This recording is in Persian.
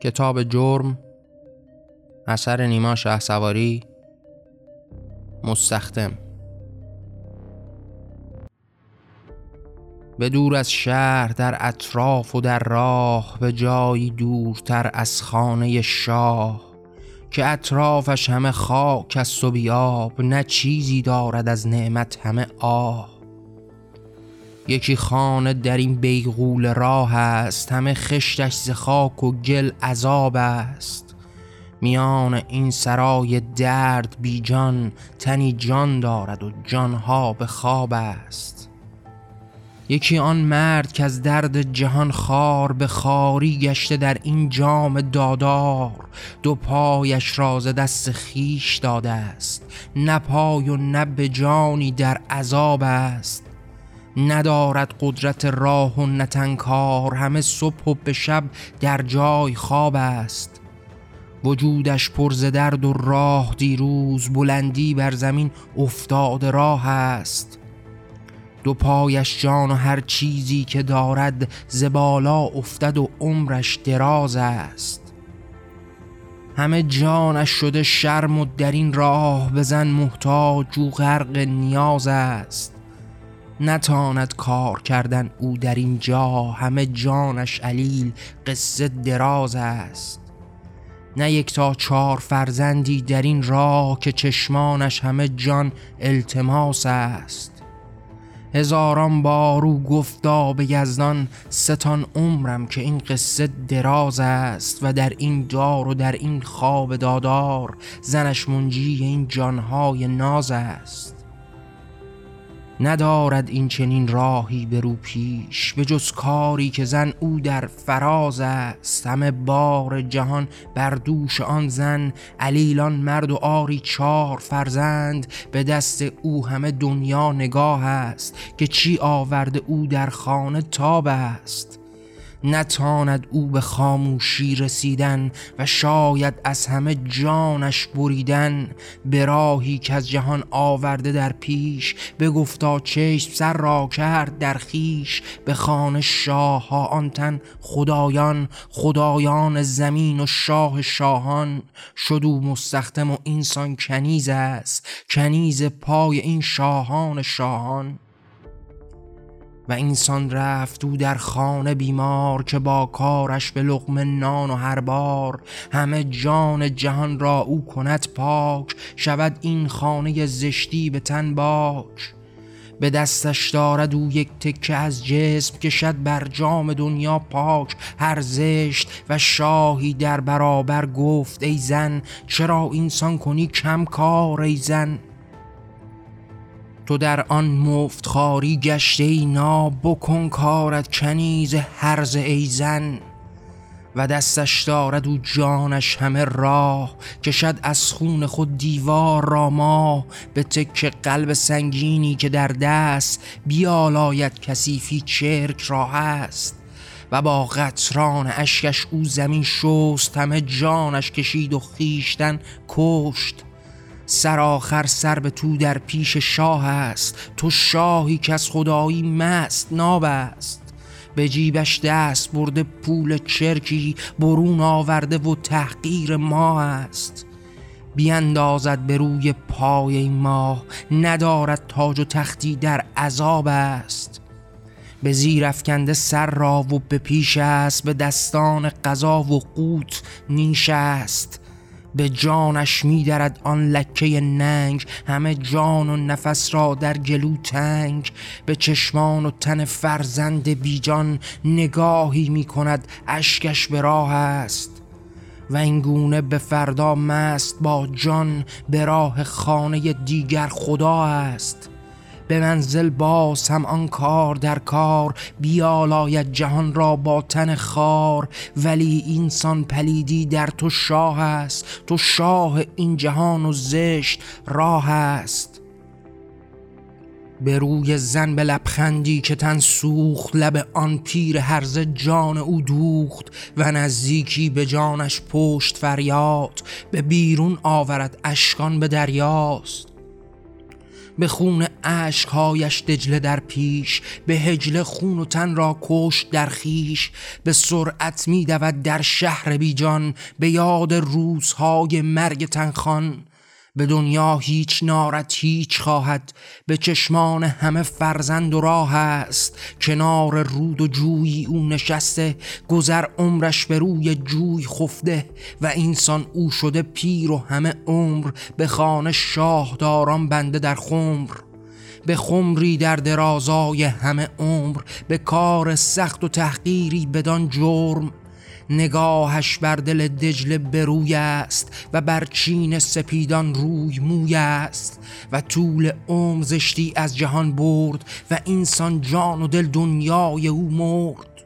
کتاب جرم اثر نیما شه سواری مستخدم. به دور از شهر در اطراف و در راه به جایی دورتر از خانه شاه که اطرافش همه خاک است و نه چیزی دارد از نعمت همه آه. یکی خانه در این بیغول راه است همه خشتش ز خاک و گل عذاب است. میان این سرای درد بی جان تنی جان دارد و جانها به خواب است. یکی آن مرد که از درد جهان خار به خاری گشته در این جام دادار دو پایش راز دست خیش داده است. نه پای و نه به جانی در عذاب است. ندارد قدرت راه و نتنکار. همه صبح و به شب در جای خواب است. وجودش پرز درد و راه دیروز بلندی بر زمین افتاد راه است. دو پایش جان و هر چیزی که دارد زبالا افتد و عمرش دراز است. همه جانش شده شرم و در این راه بزن محتاج و غرق نیاز است. نتاند کار کردن او در این جا. همه جانش علیل قصه دراز است. نه یک تا چهار فرزندی در این راه که چشمانش همه جان التماس است. هزاران بار او گفتا به یزدان ستان عمرم که این قصه دراز است و در این دار و در این خواب دادار زنش منجی این جانهای ناز است. ندارد این چنین راهی به رو پیش به جز کاری که زن او در فراز است. همه بار جهان بر دوش آن زن علیلان مرد و آری چار فرزند. به دست او همه دنیا نگاه است که چی آورده او در خانه تاب است. نتاند او به خاموشی رسیدن و شاید از همه جانش بریدن به راهی که از جهان آورده در پیش به گفتا چشم سر را کرد در خیش به خانه شاه ها آن تن خدایان خدایان زمین و شاه شاهان. شد او مستخدم و اینسان کنیز است کنیز پای این شاهان شاهان. و اینسان رفت او در خانه بیمار که با کارش به لقمه نان و هر بار همه جان جهان را او کند پاک شود این خانه زشتی به تن باک. به دستش دارد او یک تکه از جسم کشد بر جام دنیا پاک. هر زشت و شاهی در برابر گفت ای زن چرا اینسان کنی کم کار ای زن؟ تو در آن مفت خاری گشته ای نا بکن کارت کنیز هرز ای زن. و دستش دارد و جانش همه راه کشد از خون خود دیوار را ما به تک قلب سنگینی که در دست بیالاید کسیفی چرک را هست. و با قطران اشکش او زمین شست همه جانش کشید و خیشتن کشت. سر آخر سر به تو در پیش شاه است. تو شاهی که از خدایی مست ناب است به جیبش دست برده پول چرکی برون آورده و تحقیر ما است. بیاندازد به روی پای ماه ندارد تاج و تختی در عذاب است. به زیر افکنده سر را و به پیش است به دستان قضا و قوت نیش است. به جانش میدرد آن لکه ننگ. همه جان و نفس را در گلو تنگ. به چشمان و تن فرزند بیجان نگاهی می کند اشکش به راه است. و اینگونه به فردا مست با جان به راه خانه دیگر خدا است. به منزل باز هم آن کار در کار بیالاید جهان را با تن خار. ولی اینسان پلیدی در تو شاه است تو شاه این جهان و زشت راه است. به روی زن به لبخندی که تن سوخت لب آن پیر هرز جان او دوخت. و نزدیکی به جانش پشت فریاد به بیرون آورد اشکان به دریاست. به خون عشقهایش دجله در پیش به هجله خون و تن را کشت در خیش. به سرعت می دود در شهر بیجان به یاد روزهای مرگ تنخان به دنیا هیچ نارت هیچ خواهد به چشمان همه فرزند و راه است. کنار رود و جوی او نشسته گذر عمرش به روی جوی خفته و اینسان او شده پیر و همه عمر به خانه شاهداران بنده در خمر. به خمری در درازای همه عمر به کار سخت و تحقیری بدان جرم. نگاهش بر دل دجله بروی است و بر چین سپیدان روی موی است و طول عمر زشتی از جهان برد و اینسان جان و دل دنیای او مرد.